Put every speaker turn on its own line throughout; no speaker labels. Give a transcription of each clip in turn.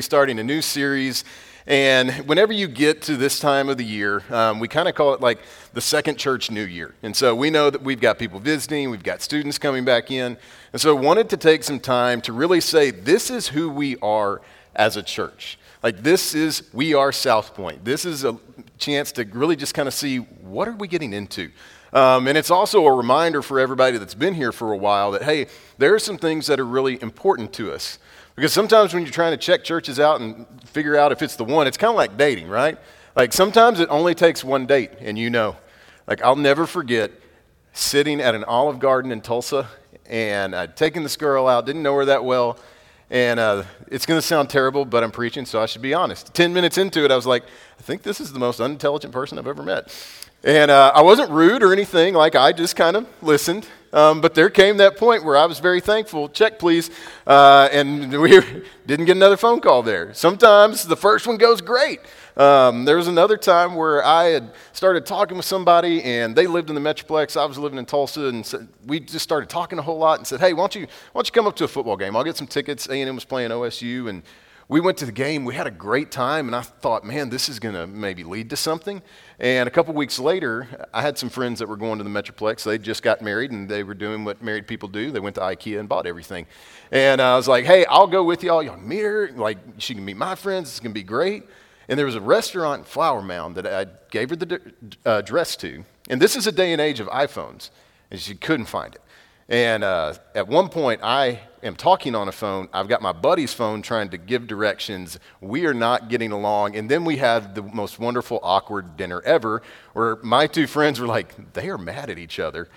starting a new series. And whenever you get to this time of the year, um, we kind of call it like the second church new year. And so we know that we've got people visiting, we've got students coming back in. And so wanted to take some time to really say, this is who we are as a church. Like this is, we are South Point. This is a chance to really just kind of see what are we getting into. Um, and it's also a reminder for everybody that's been here for a while that, hey, there are some things that are really important to us. Because sometimes when you're trying to check churches out and figure out if it's the one, it's kind of like dating, right? Like sometimes it only takes one date, and you know. Like I'll never forget sitting at an Olive Garden in Tulsa, and I'd taken this girl out, didn't know her that well, and uh, it's going to sound terrible, but I'm preaching, so I should be honest. Ten minutes into it, I was like, I think this is the most unintelligent person I've ever met. And uh, I wasn't rude or anything, like I just kind of listened. Um, but there came that point where I was very thankful. Check, please. Uh, and we didn't get another phone call there. Sometimes the first one goes great. Um, there was another time where I had started talking with somebody, and they lived in the Metroplex. I was living in Tulsa, and so we just started talking a whole lot and said, "Hey, why don't you why don't you come up to a football game? I'll get some tickets." A and M was playing OSU, and we went to the game. We had a great time, and I thought, man, this is going to maybe lead to something. And a couple weeks later, I had some friends that were going to the Metroplex. They just got married, and they were doing what married people do. They went to IKEA and bought everything. And I was like, hey, I'll go with y'all. Y'all meet her. Like, she can meet my friends. It's going to be great. And there was a restaurant in Flower Mound that I gave her the uh, address to. And this is a day and age of iPhones, and she couldn't find it. And uh, at one point, I am talking on a phone. I've got my buddy's phone trying to give directions. We are not getting along. And then we had the most wonderful, awkward dinner ever where my two friends were like, they are mad at each other.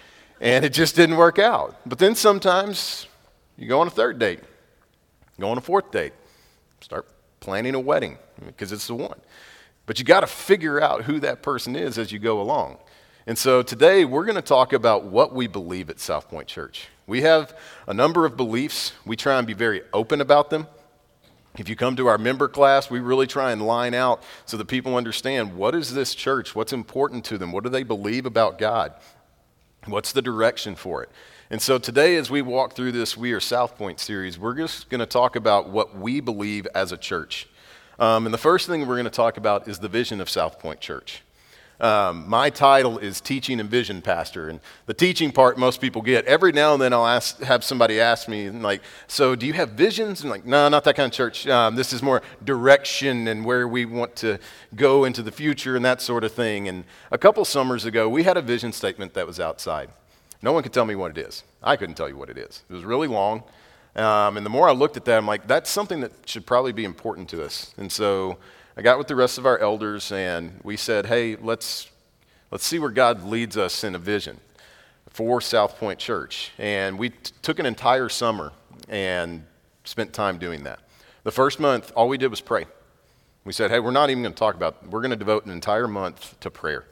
And it just didn't work out. But then sometimes you go on a third date, go on a fourth date, start planning a wedding because it's the one. But you got to figure out who that person is as you go along. And so today we're going to talk about what we believe at South Point Church. We have a number of beliefs. We try and be very open about them. If you come to our member class, we really try and line out so that people understand what is this church? What's important to them? What do they believe about God? What's the direction for it? And so today, as we walk through this We Are South Point series, we're just going to talk about what we believe as a church. Um, and the first thing we're going to talk about is the vision of South Point Church. Um, my title is Teaching and Vision Pastor. And the teaching part most people get. Every now and then I'll ask, have somebody ask me, like, so do you have visions? And like, no, not that kind of church. Um, this is more direction and where we want to go into the future and that sort of thing. And a couple summers ago, we had a vision statement that was outside. No one could tell me what it is. I couldn't tell you what it is. It was really long. Um, and the more I looked at that, I'm like, that's something that should probably be important to us. And so I got with the rest of our elders and we said, hey, let's, let's see where God leads us in a vision for South Point Church. And we t- took an entire summer and spent time doing that. The first month, all we did was pray. We said, hey, we're not even going to talk about. We're going to devote an entire month to prayer.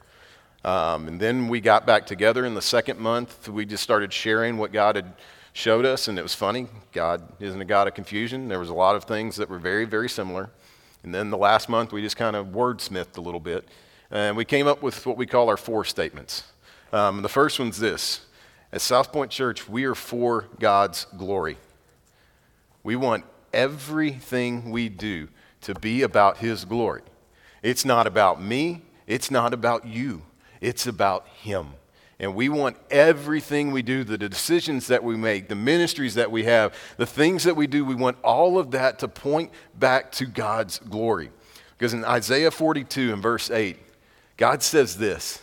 Um, and then we got back together in the second month. We just started sharing what God had showed us, and it was funny. God isn't a God of confusion. There was a lot of things that were very, very similar. And then the last month, we just kind of wordsmithed a little bit. And we came up with what we call our four statements. Um, the first one's this At South Point Church, we are for God's glory. We want everything we do to be about His glory. It's not about me, it's not about you, it's about Him. And we want everything we do, the decisions that we make, the ministries that we have, the things that we do, we want all of that to point back to God's glory. Because in Isaiah 42 and verse 8, God says this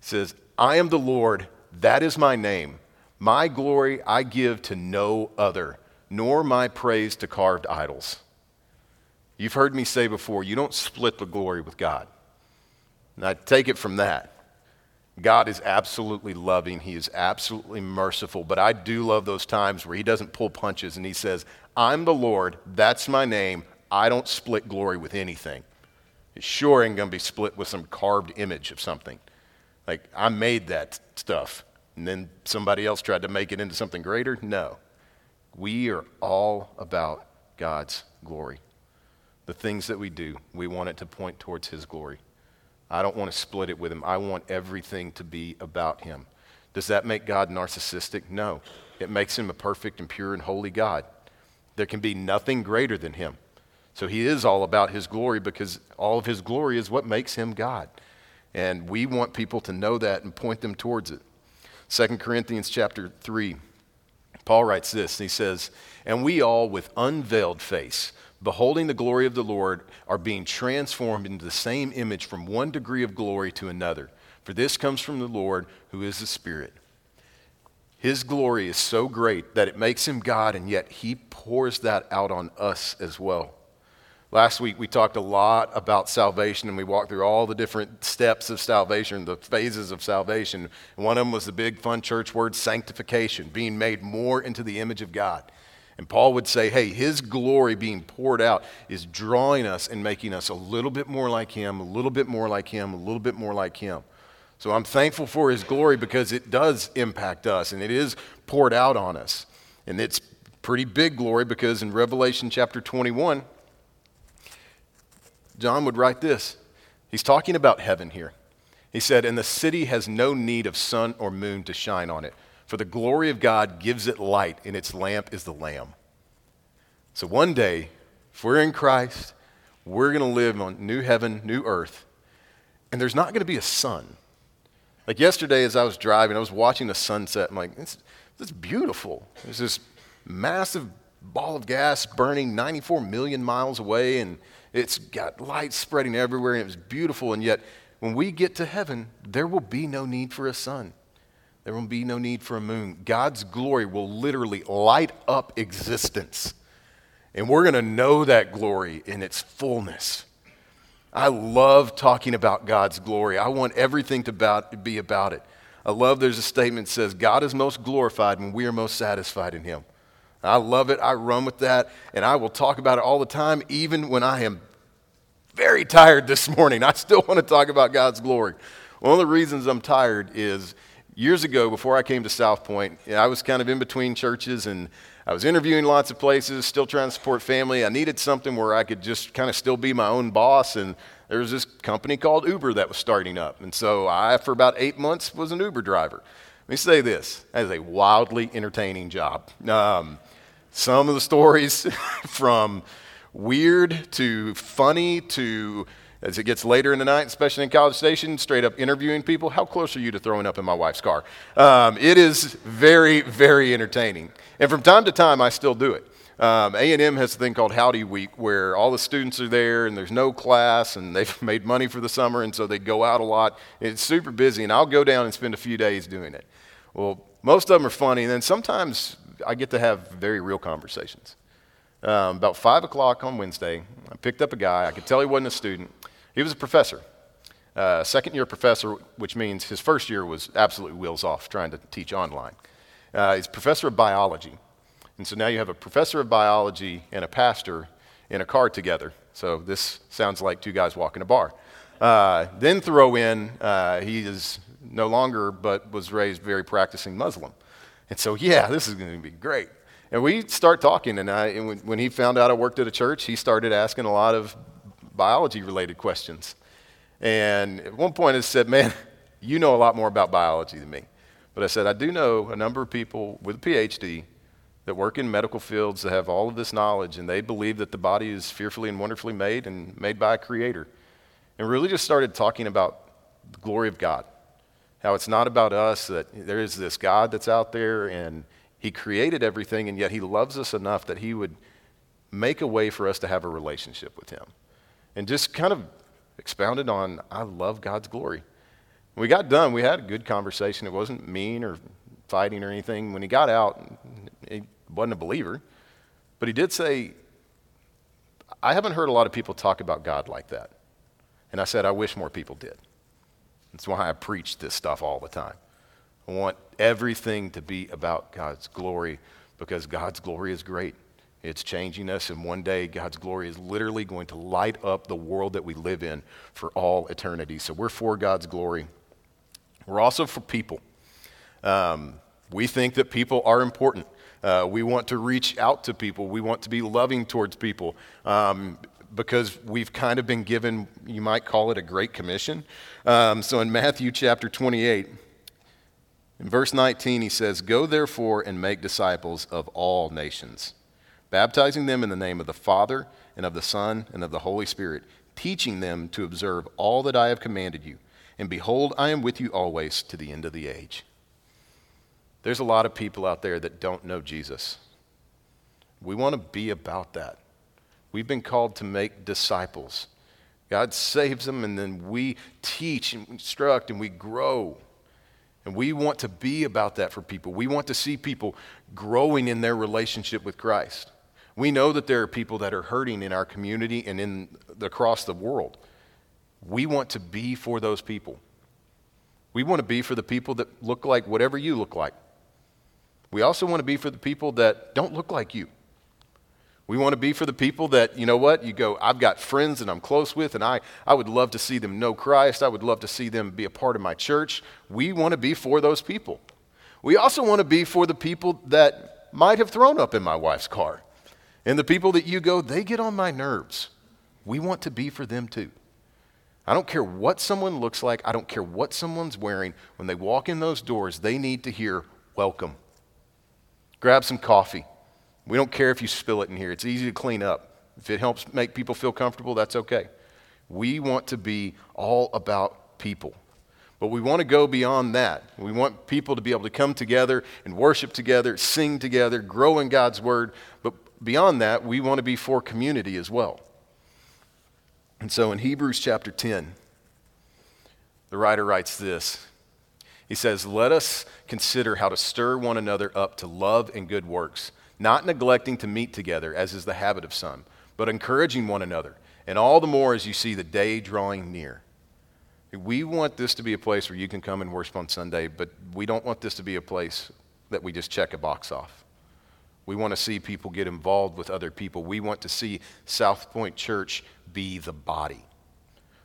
He says, I am the Lord, that is my name. My glory I give to no other, nor my praise to carved idols. You've heard me say before, you don't split the glory with God. And I take it from that. God is absolutely loving. He is absolutely merciful. But I do love those times where He doesn't pull punches and He says, I'm the Lord. That's my name. I don't split glory with anything. It sure ain't going to be split with some carved image of something. Like, I made that stuff. And then somebody else tried to make it into something greater? No. We are all about God's glory. The things that we do, we want it to point towards His glory. I don't want to split it with him. I want everything to be about him. Does that make God narcissistic? No. It makes him a perfect and pure and holy God. There can be nothing greater than him. So he is all about his glory because all of his glory is what makes him God. And we want people to know that and point them towards it. 2 Corinthians chapter 3, Paul writes this. And he says, And we all, with unveiled face, beholding the glory of the Lord, are being transformed into the same image from one degree of glory to another. For this comes from the Lord, who is the Spirit. His glory is so great that it makes him God, and yet he pours that out on us as well. Last week we talked a lot about salvation and we walked through all the different steps of salvation, the phases of salvation. One of them was the big fun church word sanctification, being made more into the image of God. And Paul would say, hey, his glory being poured out is drawing us and making us a little bit more like him, a little bit more like him, a little bit more like him. So I'm thankful for his glory because it does impact us and it is poured out on us. And it's pretty big glory because in Revelation chapter 21, John would write this. He's talking about heaven here. He said, And the city has no need of sun or moon to shine on it, for the glory of God gives it light, and its lamp is the Lamb. So one day, if we're in Christ, we're going to live on new heaven, new earth, and there's not going to be a sun. Like yesterday, as I was driving, I was watching the sunset. I'm like, this, is beautiful. There's this massive ball of gas burning 94 million miles away, and it's got light spreading everywhere, and it was beautiful. And yet, when we get to heaven, there will be no need for a sun. There will be no need for a moon. God's glory will literally light up existence. And we're going to know that glory in its fullness. I love talking about God's glory. I want everything to be about it. I love there's a statement that says, God is most glorified when we are most satisfied in Him. I love it. I run with that, and I will talk about it all the time, even when I am very tired this morning. I still want to talk about God's glory. One of the reasons I'm tired is years ago, before I came to South Point, I was kind of in between churches and I was interviewing lots of places, still trying to support family. I needed something where I could just kind of still be my own boss. And there was this company called Uber that was starting up. And so I, for about eight months, was an Uber driver. Let me say this that is a wildly entertaining job. Um, some of the stories from weird to funny to as it gets later in the night, especially in College Station, straight up interviewing people. How close are you to throwing up in my wife's car? Um, it is very, very entertaining. And from time to time, I still do it. Um, A&M has a thing called Howdy Week where all the students are there and there's no class and they've made money for the summer and so they go out a lot. It's super busy and I'll go down and spend a few days doing it. Well, most of them are funny and then sometimes I get to have very real conversations. Um, about 5 o'clock on Wednesday, I picked up a guy. I could tell he wasn't a student. He was a professor, uh, second year professor, which means his first year was absolutely wheels off trying to teach online. Uh, he's professor of biology. And so now you have a professor of biology and a pastor in a car together. So this sounds like two guys walking a bar. Uh, then throw in, uh, he is no longer, but was raised very practicing Muslim. And so, yeah, this is going to be great. And we start talking, and, I, and when, when he found out I worked at a church, he started asking a lot of biology related questions. And at one point, I said, Man, you know a lot more about biology than me. But I said, I do know a number of people with a PhD that work in medical fields that have all of this knowledge, and they believe that the body is fearfully and wonderfully made and made by a creator. And really just started talking about the glory of God. How it's not about us, that there is this God that's out there, and He created everything, and yet He loves us enough that He would make a way for us to have a relationship with Him and just kind of expounded on, I love God's glory. We got done, we had a good conversation. It wasn't mean or fighting or anything. When he got out, he wasn't a believer, but he did say, I haven't heard a lot of people talk about God like that. And I said, I wish more people did. That's why I preach this stuff all the time. I want everything to be about God's glory because God's glory is great. It's changing us, and one day God's glory is literally going to light up the world that we live in for all eternity. So we're for God's glory. We're also for people. Um, we think that people are important. Uh, we want to reach out to people. We want to be loving towards people um, because we've kind of been given, you might call it a great commission. Um, so in Matthew chapter 28, in verse 19, he says, Go therefore and make disciples of all nations baptizing them in the name of the Father and of the Son and of the Holy Spirit, teaching them to observe all that I have commanded you. And behold, I am with you always to the end of the age. There's a lot of people out there that don't know Jesus. We want to be about that. We've been called to make disciples. God saves them, and then we teach and instruct and we grow. And we want to be about that for people. We want to see people growing in their relationship with Christ. We know that there are people that are hurting in our community and in across the world. We want to be for those people. We want to be for the people that look like whatever you look like. We also want to be for the people that don't look like you. We want to be for the people that, you know what, you go, I've got friends that I'm close with, and I, I would love to see them know Christ. I would love to see them be a part of my church. We want to be for those people. We also want to be for the people that might have thrown up in my wife's car. And the people that you go, they get on my nerves. We want to be for them too. I don't care what someone looks like, I don't care what someone's wearing. When they walk in those doors, they need to hear, Welcome. Grab some coffee. We don't care if you spill it in here, it's easy to clean up. If it helps make people feel comfortable, that's okay. We want to be all about people. But we want to go beyond that. We want people to be able to come together and worship together, sing together, grow in God's word. But beyond that, we want to be for community as well. And so in Hebrews chapter 10, the writer writes this. He says, Let us consider how to stir one another up to love and good works, not neglecting to meet together, as is the habit of some, but encouraging one another, and all the more as you see the day drawing near. We want this to be a place where you can come and worship on Sunday, but we don't want this to be a place that we just check a box off. We want to see people get involved with other people. We want to see South Point Church be the body.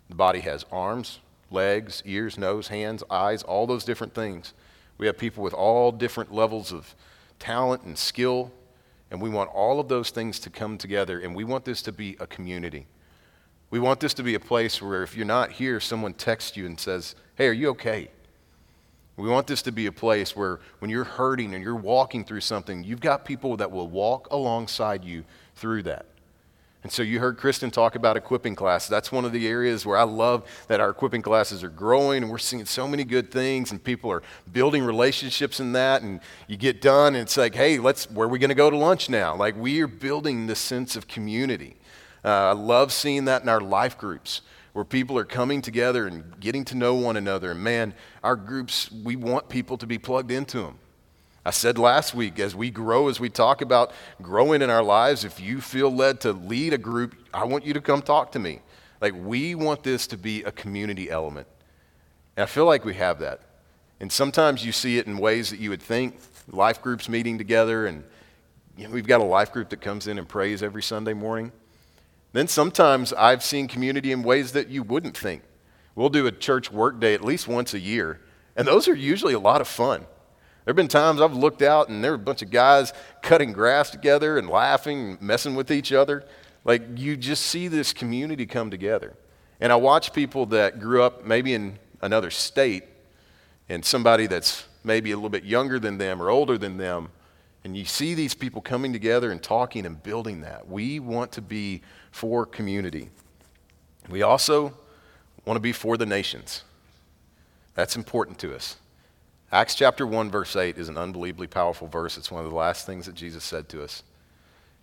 The body has arms, legs, ears, nose, hands, eyes, all those different things. We have people with all different levels of talent and skill, and we want all of those things to come together, and we want this to be a community. We want this to be a place where if you're not here, someone texts you and says, Hey, are you okay? We want this to be a place where when you're hurting and you're walking through something, you've got people that will walk alongside you through that. And so you heard Kristen talk about equipping classes. That's one of the areas where I love that our equipping classes are growing and we're seeing so many good things and people are building relationships in that. And you get done and it's like, hey, let's, where are we going to go to lunch now? Like we are building this sense of community. Uh, I love seeing that in our life groups where people are coming together and getting to know one another. And man, our groups, we want people to be plugged into them. I said last week, as we grow, as we talk about growing in our lives, if you feel led to lead a group, I want you to come talk to me. Like, we want this to be a community element. And I feel like we have that. And sometimes you see it in ways that you would think life groups meeting together, and you know, we've got a life group that comes in and prays every Sunday morning. Then sometimes I've seen community in ways that you wouldn't think. We'll do a church work day at least once a year, and those are usually a lot of fun. There have been times I've looked out and there are a bunch of guys cutting grass together and laughing and messing with each other. Like you just see this community come together. And I watch people that grew up maybe in another state and somebody that's maybe a little bit younger than them or older than them. And you see these people coming together and talking and building that. We want to be for community. We also want to be for the nations. That's important to us. Acts chapter 1, verse 8 is an unbelievably powerful verse. It's one of the last things that Jesus said to us.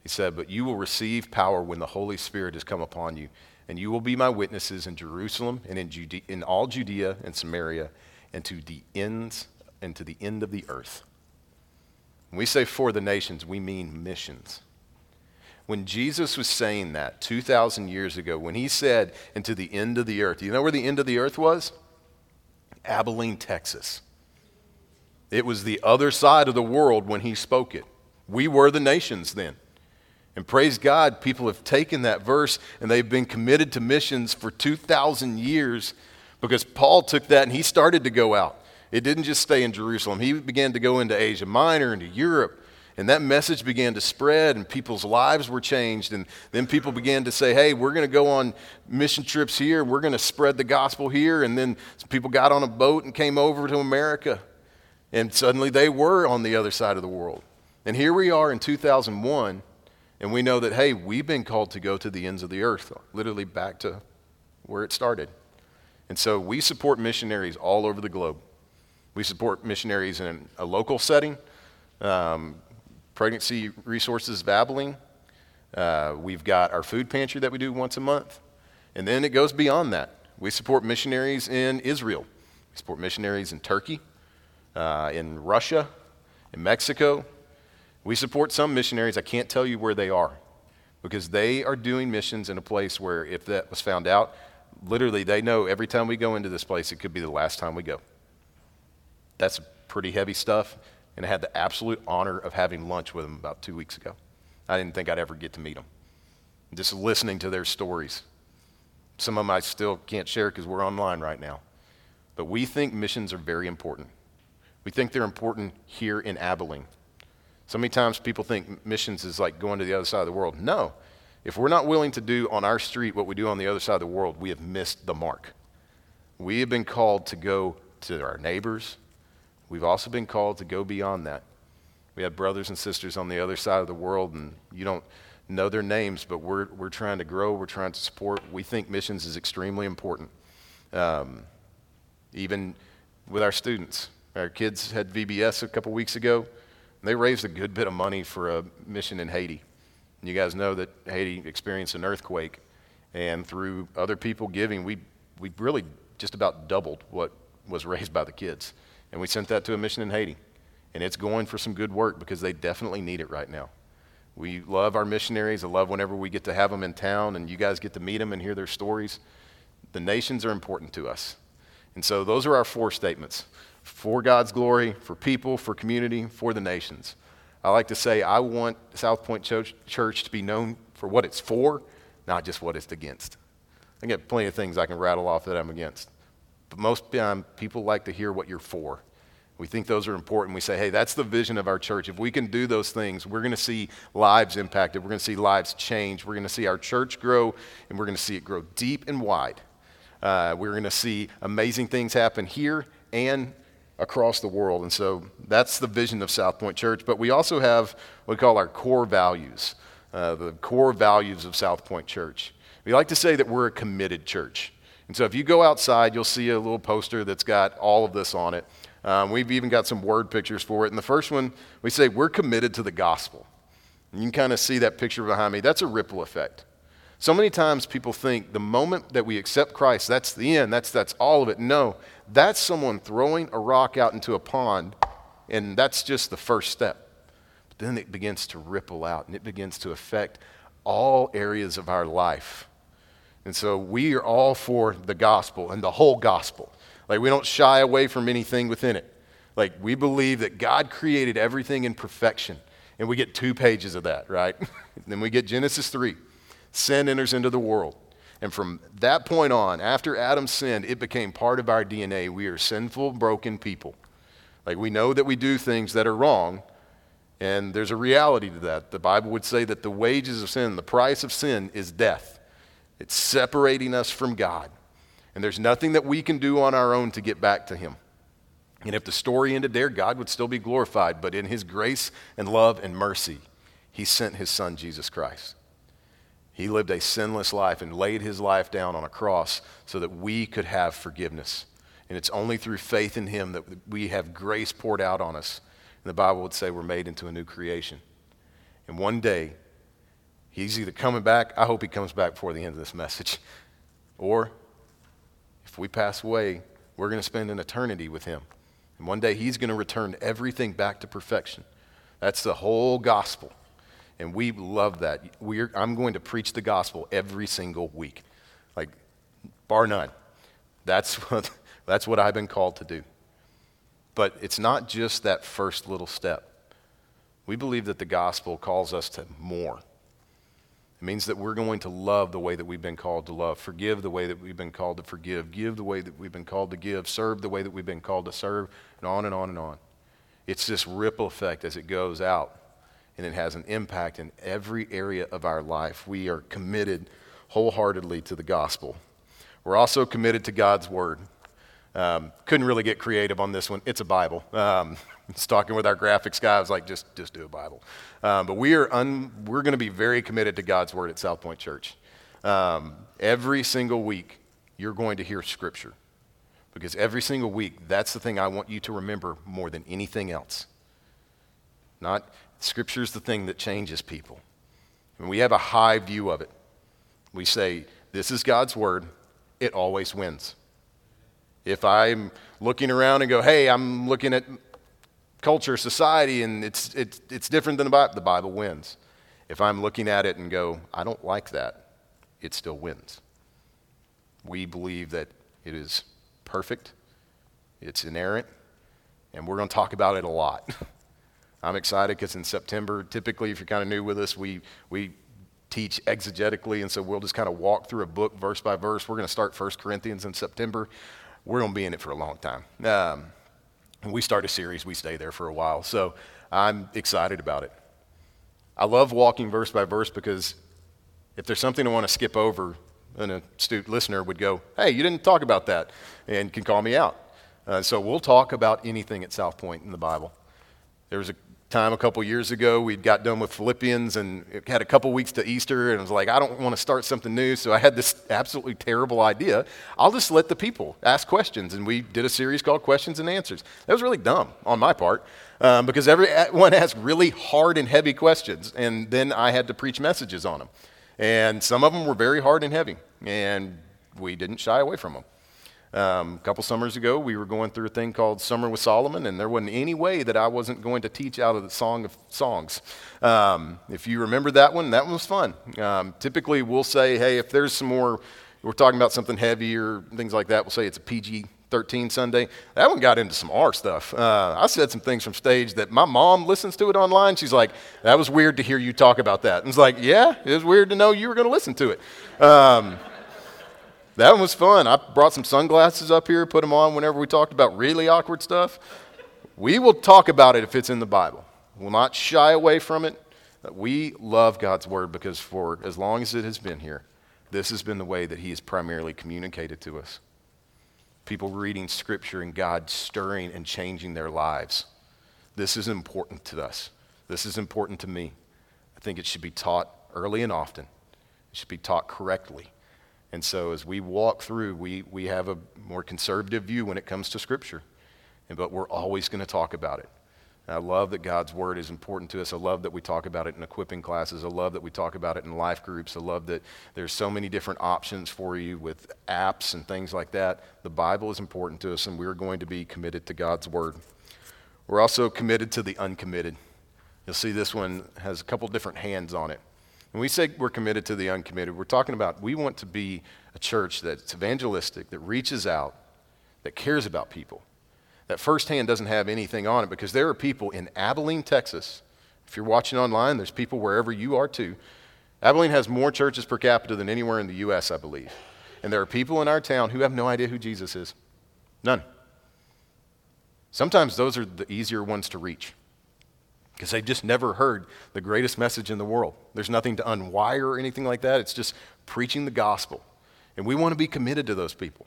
He said, But you will receive power when the Holy Spirit has come upon you, and you will be my witnesses in Jerusalem and in, Judea, in all Judea and Samaria and to the ends and to the end of the earth. When we say for the nations, we mean missions. When Jesus was saying that 2,000 years ago, when he said, and to the end of the earth, you know where the end of the earth was? Abilene, Texas. It was the other side of the world when he spoke it. We were the nations then. And praise God, people have taken that verse and they've been committed to missions for 2,000 years because Paul took that and he started to go out. It didn't just stay in Jerusalem, he began to go into Asia Minor, into Europe, and that message began to spread, and people's lives were changed. And then people began to say, hey, we're going to go on mission trips here. We're going to spread the gospel here. And then people got on a boat and came over to America. And suddenly they were on the other side of the world. And here we are in 2001, And we know that, hey, we've been called to go to the ends of the earth, literally back to where it started. And so we support missionaries all over the globe. We support missionaries in a local setting, um, Pregnancy Resources babbling. Uh, we've got our food pantry that we do once a month. And then it goes beyond that. We support missionaries in Israel, we support missionaries in Turkey, uh, in Russia, in Mexico. We support some missionaries. I can't tell you where they are because they are doing missions in a place where, if that was found out, literally they know every time we go into this place, it could be the last time we go. That's pretty heavy stuff. And I had the absolute honor of having lunch with them about two weeks ago. I didn't think I'd ever get to meet them. Just listening to their stories. Some of them I still can't share because we're online right now. But we think missions are very important. We think they're important here in Abilene. So many times people think missions is like going to the other side of the world. No. If we're not willing to do on our street what we do on the other side of the world, we have missed the mark. We have been called to go to our neighbors. We've also been called to go beyond that. We have brothers and sisters on the other side of the world, and you don't know their names, but we're, we're trying to grow, we're trying to support. We think missions is extremely important. Um, even with our students. Our kids had VBS a couple weeks ago. They raised a good bit of money for a mission in Haiti. And you guys know that Haiti experienced an earthquake, and through other people giving, we, we really just about doubled what was raised by the kids. And we sent that to a mission in Haiti. And it's going for some good work because they definitely need it right now. We love our missionaries. I love whenever we get to have them in town and you guys get to meet them and hear their stories. The nations are important to us. And so those are our four statements for God's glory, for people, for community, for the nations. I like to say I want South Point Church, Church to be known for what it's for, not just what it's against. I get plenty of things I can rattle off that I'm against. But most time, people like to hear what you're for. We think those are important. We say, hey, that's the vision of our church. If we can do those things, we're going to see lives impacted. We're going to see lives change. We're going to see our church grow, and we're going to see it grow deep and wide. Uh, we're going to see amazing things happen here and across the world. And so that's the vision of South Point Church. But we also have what we call our core values, uh, the core values of South Point Church. We like to say that we're a committed church. And so if you go outside, you'll see a little poster that's got all of this on it. Um, we've even got some word pictures for it. And the first one, we say, We're committed to the gospel. And you can kind of see that picture behind me. That's a ripple effect. So many times people think the moment that we accept Christ, that's the end, that's, that's all of it. No, that's someone throwing a rock out into a pond, and that's just the first step. But then it begins to ripple out, and it begins to affect all areas of our life. And so we are all for the gospel and the whole gospel. Like, we don't shy away from anything within it. Like, we believe that God created everything in perfection. And we get two pages of that, right? then we get Genesis 3. Sin enters into the world. And from that point on, after Adam sinned, it became part of our DNA. We are sinful, broken people. Like, we know that we do things that are wrong, and there's a reality to that. The Bible would say that the wages of sin, the price of sin, is death. It's separating us from God. And there's nothing that we can do on our own to get back to Him. And if the story ended there, God would still be glorified. But in His grace and love and mercy, He sent His Son, Jesus Christ. He lived a sinless life and laid His life down on a cross so that we could have forgiveness. And it's only through faith in Him that we have grace poured out on us. And the Bible would say we're made into a new creation. And one day, He's either coming back, I hope He comes back before the end of this message, or if we pass away, we're going to spend an eternity with him. And one day he's going to return everything back to perfection. That's the whole gospel. And we love that. We're, I'm going to preach the gospel every single week, like, bar none. That's what, that's what I've been called to do. But it's not just that first little step. We believe that the gospel calls us to more. It means that we're going to love the way that we've been called to love, forgive the way that we've been called to forgive, give the way that we've been called to give, serve the way that we've been called to serve, and on and on and on. It's this ripple effect as it goes out, and it has an impact in every area of our life. We are committed wholeheartedly to the gospel. We're also committed to God's word. Um, couldn't really get creative on this one. It's a Bible. Um, talking with our graphics guy, I was like, just, just do a Bible. Um, but we are un, we're going to be very committed to God's Word at South Point Church. Um, every single week, you're going to hear Scripture. Because every single week, that's the thing I want you to remember more than anything else. Not Scripture is the thing that changes people. And we have a high view of it. We say, This is God's Word, it always wins. If I'm looking around and go, hey, I'm looking at culture, society, and it's, it's, it's different than the Bible, the Bible wins. If I'm looking at it and go, I don't like that, it still wins. We believe that it is perfect, it's inerrant, and we're going to talk about it a lot. I'm excited because in September, typically, if you're kind of new with us, we, we teach exegetically, and so we'll just kind of walk through a book verse by verse. We're going to start 1 Corinthians in September we're going to be in it for a long time. Um, we start a series, we stay there for a while. So I'm excited about it. I love walking verse by verse because if there's something I want to skip over, an astute listener would go, Hey, you didn't talk about that, and can call me out. Uh, so we'll talk about anything at South Point in the Bible. There was a time a couple years ago. We'd got done with Philippians and had a couple weeks to Easter, and I was like, I don't want to start something new. So I had this absolutely terrible idea. I'll just let the people ask questions. And we did a series called Questions and Answers. That was really dumb on my part um, because everyone asked really hard and heavy questions, and then I had to preach messages on them. And some of them were very hard and heavy, and we didn't shy away from them. Um, a couple summers ago, we were going through a thing called Summer with Solomon, and there wasn't any way that I wasn't going to teach out of the Song of Songs. Um, if you remember that one, that one was fun. Um, typically, we'll say, hey, if there's some more, we're talking about something heavy or things like that, we'll say it's a PG 13 Sunday. That one got into some R stuff. Uh, I said some things from stage that my mom listens to it online. She's like, that was weird to hear you talk about that. And it's like, yeah, it was weird to know you were going to listen to it. Um, that one was fun. I brought some sunglasses up here, put them on whenever we talked about really awkward stuff. We will talk about it if it's in the Bible. We'll not shy away from it. We love God's Word because for as long as it has been here, this has been the way that He has primarily communicated to us. People reading Scripture and God stirring and changing their lives. This is important to us. This is important to me. I think it should be taught early and often, it should be taught correctly. And so as we walk through, we, we have a more conservative view when it comes to Scripture. And, but we're always going to talk about it. And I love that God's Word is important to us. I love that we talk about it in equipping classes. I love that we talk about it in life groups. I love that there's so many different options for you with apps and things like that. The Bible is important to us, and we're going to be committed to God's Word. We're also committed to the uncommitted. You'll see this one has a couple different hands on it. When we say we're committed to the uncommitted, we're talking about we want to be a church that's evangelistic, that reaches out, that cares about people. That firsthand doesn't have anything on it because there are people in Abilene, Texas. If you're watching online, there's people wherever you are too. Abilene has more churches per capita than anywhere in the U.S., I believe. And there are people in our town who have no idea who Jesus is. None. Sometimes those are the easier ones to reach because they've just never heard the greatest message in the world. There's nothing to unwire or anything like that. It's just preaching the gospel. And we want to be committed to those people.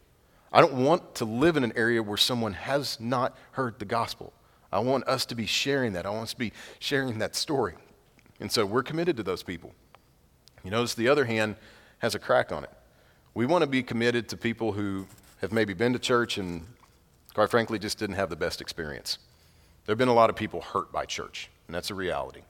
I don't want to live in an area where someone has not heard the gospel. I want us to be sharing that. I want us to be sharing that story. And so we're committed to those people. You notice the other hand has a crack on it. We want to be committed to people who have maybe been to church and, quite frankly, just didn't have the best experience. There have been a lot of people hurt by church and that's a reality.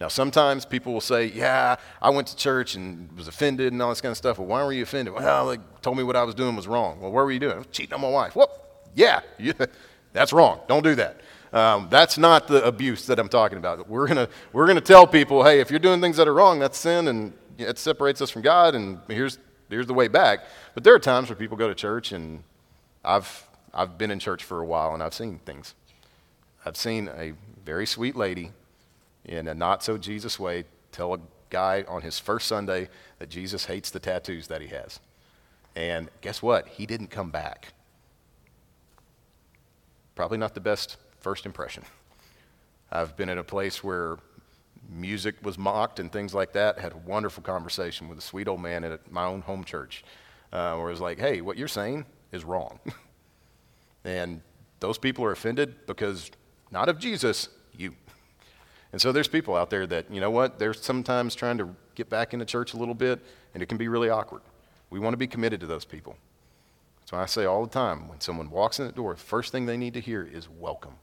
Now, sometimes people will say, Yeah, I went to church and was offended and all this kind of stuff. Well, why were you offended? Well, they told me what I was doing was wrong. Well, what were you doing? I was cheating on my wife. Whoop, yeah, yeah that's wrong. Don't do that. Um, that's not the abuse that I'm talking about. We're going we're gonna tell people, hey, if you're doing things that are wrong, that's sin and it separates us from God, and here's, here's the way back. But there are times where people go to church, and I've, I've been in church for a while and I've seen things. I've seen a very sweet lady in a not so Jesus way tell a guy on his first Sunday that Jesus hates the tattoos that he has. And guess what? He didn't come back. Probably not the best first impression. I've been in a place where music was mocked and things like that. Had a wonderful conversation with a sweet old man at my own home church, uh, where it was like, "Hey, what you're saying is wrong." And those people are offended because not of Jesus, you. And so there's people out there that, you know what, they're sometimes trying to get back into church a little bit, and it can be really awkward. We want to be committed to those people. So I say all the time when someone walks in the door, the first thing they need to hear is welcome.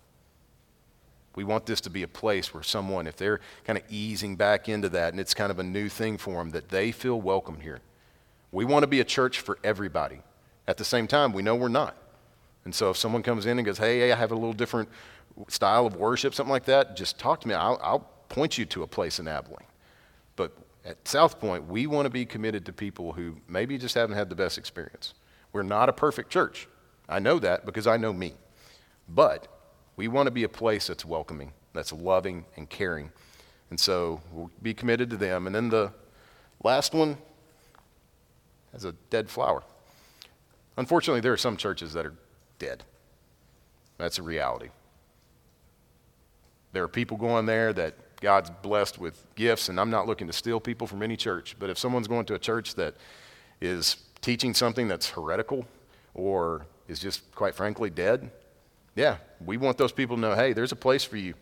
We want this to be a place where someone, if they're kind of easing back into that and it's kind of a new thing for them, that they feel welcome here. We want to be a church for everybody. At the same time, we know we're not. And so if someone comes in and goes, hey, I have a little different style of worship, something like that, just talk to me. I'll, I'll point you to a place in Abilene. But at South Point, we want to be committed to people who maybe just haven't had the best experience. We're not a perfect church. I know that because I know me. But we want to be a place that's welcoming, that's loving and caring. And so we'll be committed to them. And then the last one has a dead flower. Unfortunately, there are some churches that are dead. That's a reality. There are people going there that God's blessed with gifts, and I'm not looking to steal people from any church, but if someone's going to a church that is teaching something that's heretical or is just, quite frankly, dead, yeah, we want those people to know hey, there's a place for you.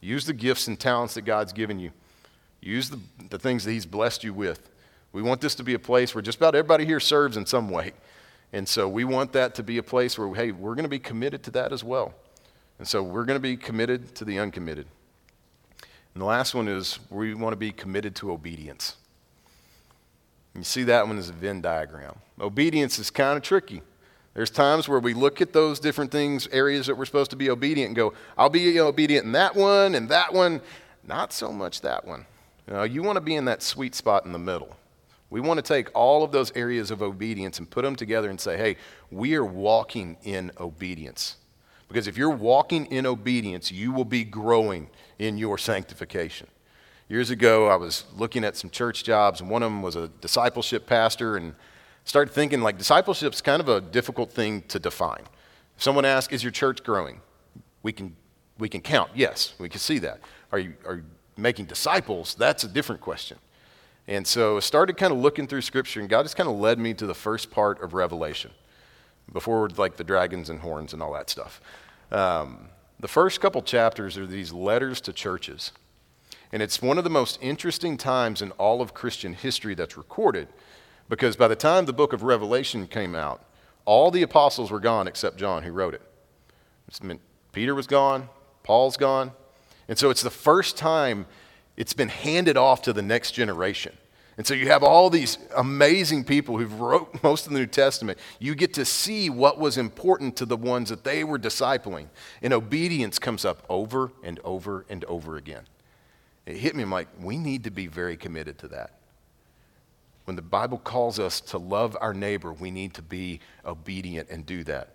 Use the gifts and talents that God's given you, use the, the things that He's blessed you with. We want this to be a place where just about everybody here serves in some way. And so we want that to be a place where, hey, we're going to be committed to that as well. And so we're going to be committed to the uncommitted. And the last one is we want to be committed to obedience. You see that one as a Venn diagram. Obedience is kind of tricky. There's times where we look at those different things, areas that we're supposed to be obedient, and go, I'll be obedient in that one and that one, not so much that one. You, know, you want to be in that sweet spot in the middle. We want to take all of those areas of obedience and put them together and say, hey, we are walking in obedience. Because if you're walking in obedience, you will be growing in your sanctification. Years ago, I was looking at some church jobs, and one of them was a discipleship pastor, and started thinking like discipleship's kind of a difficult thing to define. If someone asks, "Is your church growing?" We can we can count. Yes, we can see that. Are you are you making disciples? That's a different question. And so I started kind of looking through Scripture, and God just kind of led me to the first part of Revelation, before like the dragons and horns and all that stuff. Um, the first couple chapters are these letters to churches. And it's one of the most interesting times in all of Christian history that's recorded because by the time the book of Revelation came out, all the apostles were gone except John, who wrote it. it Peter was gone, Paul's gone. And so it's the first time it's been handed off to the next generation. And so you have all these amazing people who've wrote most of the New Testament. You get to see what was important to the ones that they were discipling. And obedience comes up over and over and over again. It hit me I'm like, we need to be very committed to that. When the Bible calls us to love our neighbor, we need to be obedient and do that.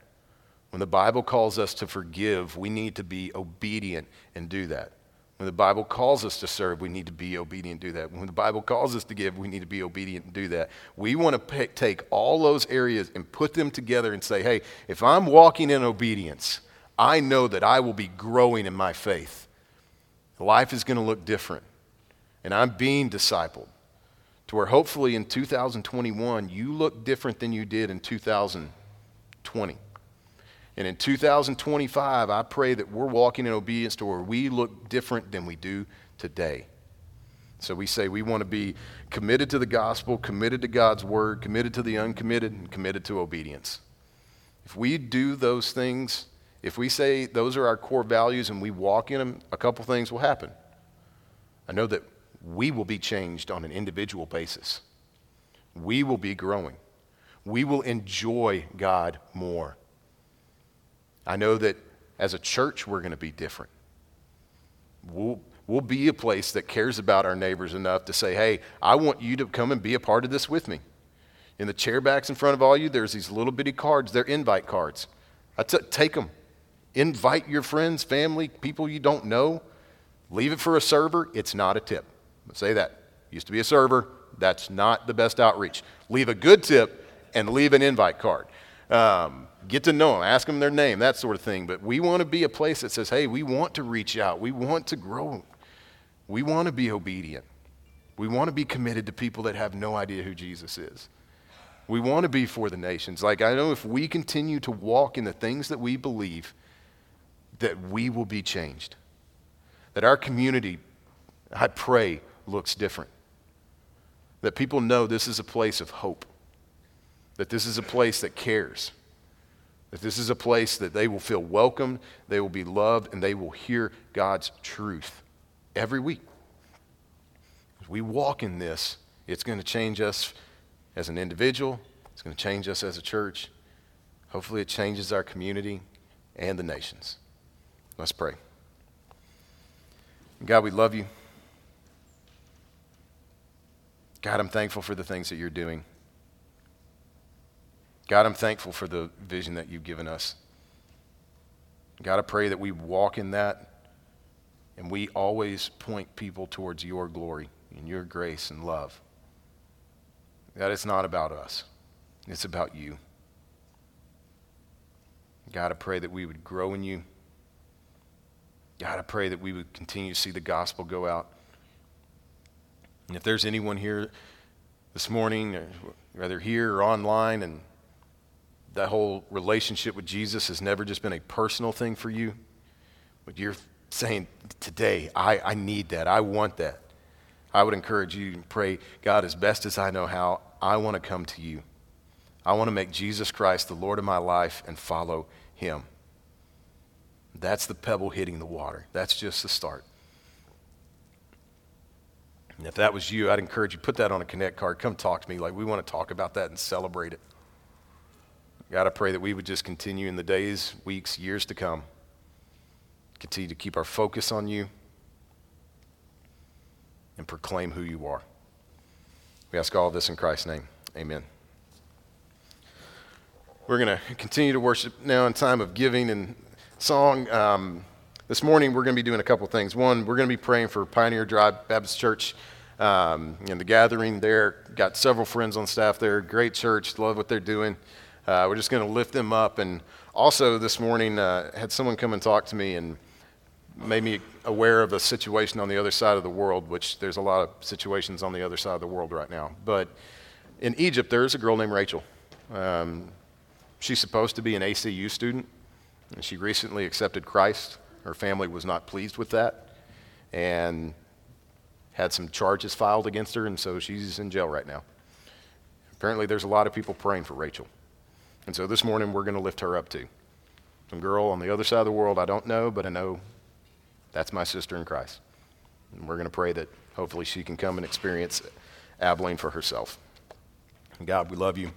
When the Bible calls us to forgive, we need to be obedient and do that. When the Bible calls us to serve, we need to be obedient and do that. When the Bible calls us to give, we need to be obedient and do that. We want to pick, take all those areas and put them together and say, hey, if I'm walking in obedience, I know that I will be growing in my faith. Life is going to look different, and I'm being discipled to where hopefully in 2021 you look different than you did in 2020. And in 2025, I pray that we're walking in obedience to where we look different than we do today. So we say we want to be committed to the gospel, committed to God's word, committed to the uncommitted, and committed to obedience. If we do those things, if we say those are our core values and we walk in them, a couple things will happen. I know that we will be changed on an individual basis. We will be growing. We will enjoy God more. I know that as a church, we're going to be different. We'll, we'll be a place that cares about our neighbors enough to say, hey, I want you to come and be a part of this with me. In the chair backs in front of all you, there's these little bitty cards. They're invite cards. I t- take them. Invite your friends, family, people you don't know. Leave it for a server. It's not a tip. Say that. Used to be a server. That's not the best outreach. Leave a good tip and leave an invite card. Um, get to know them, ask them their name, that sort of thing. But we want to be a place that says, hey, we want to reach out, we want to grow, we want to be obedient, we want to be committed to people that have no idea who Jesus is. We want to be for the nations. Like, I know if we continue to walk in the things that we believe, that we will be changed. That our community, I pray, looks different. That people know this is a place of hope. That this is a place that cares. That this is a place that they will feel welcomed, they will be loved, and they will hear God's truth every week. As we walk in this, it's going to change us as an individual, it's going to change us as a church. Hopefully, it changes our community and the nations. Let's pray. God, we love you. God, I'm thankful for the things that you're doing. God, I'm thankful for the vision that you've given us. God, I pray that we walk in that and we always point people towards your glory and your grace and love. God, it's not about us, it's about you. God, I pray that we would grow in you. God, I pray that we would continue to see the gospel go out. And if there's anyone here this morning, whether here or online, and that whole relationship with Jesus has never just been a personal thing for you, but you're saying, Today, I, I need that. I want that. I would encourage you to pray, God, as best as I know how, I want to come to you. I want to make Jesus Christ the Lord of my life and follow him. That's the pebble hitting the water. That's just the start. And if that was you, I'd encourage you put that on a connect card. Come talk to me. Like we want to talk about that and celebrate it. God, I pray that we would just continue in the days, weeks, years to come. Continue to keep our focus on you and proclaim who you are. We ask all this in Christ's name. Amen. We're going to continue to worship now in time of giving and song. Um, this morning, we're going to be doing a couple things. One, we're going to be praying for Pioneer Drive Baptist Church um, and the gathering there. Got several friends on staff there. Great church. Love what they're doing. Uh, we're just going to lift them up. And also, this morning, uh, had someone come and talk to me and made me aware of a situation on the other side of the world, which there's a lot of situations on the other side of the world right now. But in Egypt, there's a girl named Rachel. Um, she's supposed to be an ACU student. And she recently accepted Christ. Her family was not pleased with that and had some charges filed against her, and so she's in jail right now. Apparently, there's a lot of people praying for Rachel. And so this morning, we're going to lift her up too. Some girl on the other side of the world I don't know, but I know that's my sister in Christ. And we're going to pray that hopefully she can come and experience Abilene for herself. And God, we love you.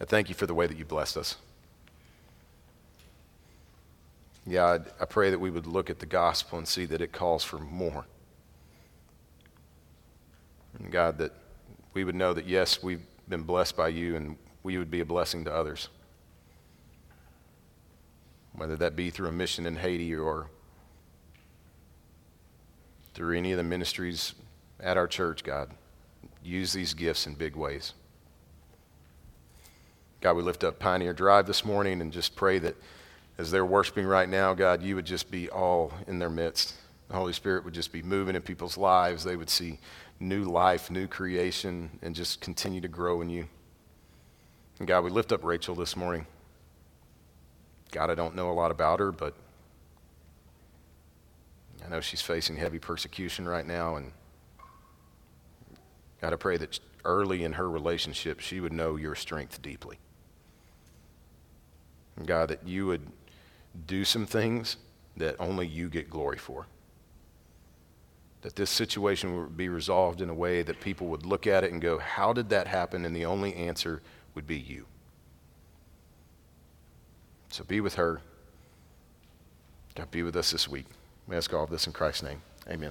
I thank you for the way that you blessed us. God, I pray that we would look at the gospel and see that it calls for more. And God, that we would know that, yes, we've been blessed by you and we would be a blessing to others. Whether that be through a mission in Haiti or through any of the ministries at our church, God, use these gifts in big ways. God, we lift up Pioneer Drive this morning and just pray that as they're worshiping right now, God, you would just be all in their midst. The Holy Spirit would just be moving in people's lives. They would see new life, new creation, and just continue to grow in you. And God, we lift up Rachel this morning. God, I don't know a lot about her, but I know she's facing heavy persecution right now. And God, I pray that early in her relationship, she would know your strength deeply. And God, that you would do some things that only you get glory for. That this situation would be resolved in a way that people would look at it and go, How did that happen? And the only answer would be you. So be with her. God, be with us this week. We ask all of this in Christ's name. Amen.